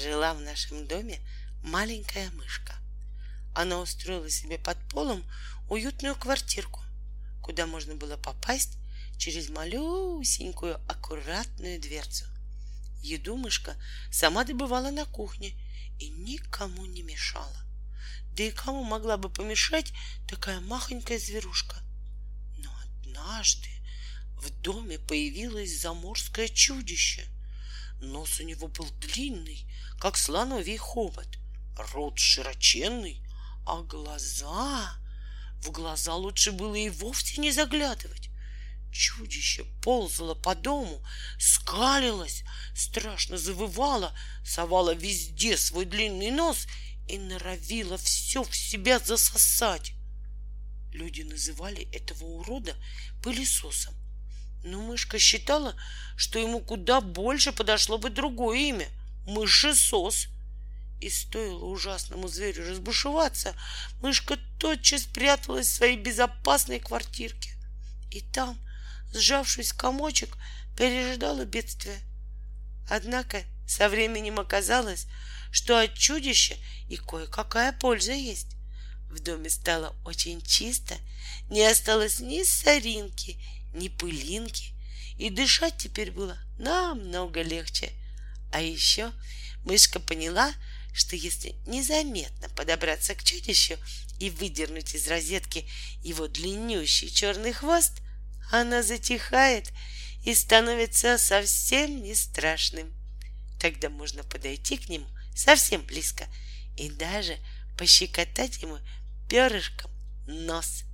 жила в нашем доме маленькая мышка. Она устроила себе под полом уютную квартирку, куда можно было попасть через малюсенькую аккуратную дверцу. Еду мышка сама добывала на кухне и никому не мешала. Да и кому могла бы помешать такая махонькая зверушка? Но однажды в доме появилось заморское чудище. Нос у него был длинный, как слоновий хобот, рот широченный, а глаза... В глаза лучше было и вовсе не заглядывать. Чудище ползало по дому, скалилось, страшно завывало, совало везде свой длинный нос и норовило все в себя засосать. Люди называли этого урода пылесосом, но мышка считала, что ему куда больше подошло бы другое имя — мышесос. И стоило ужасному зверю разбушеваться, мышка тотчас спряталась в своей безопасной квартирке. И там, сжавшись в комочек, пережидала бедствие. Однако со временем оказалось, что от чудища и кое-какая польза есть. В доме стало очень чисто, не осталось ни соринки, ни пылинки, и дышать теперь было намного легче. А еще мышка поняла, что если незаметно подобраться к чудищу и выдернуть из розетки его длиннющий черный хвост, она затихает и становится совсем не страшным. Тогда можно подойти к нему совсем близко и даже пощекотать ему перышком нос.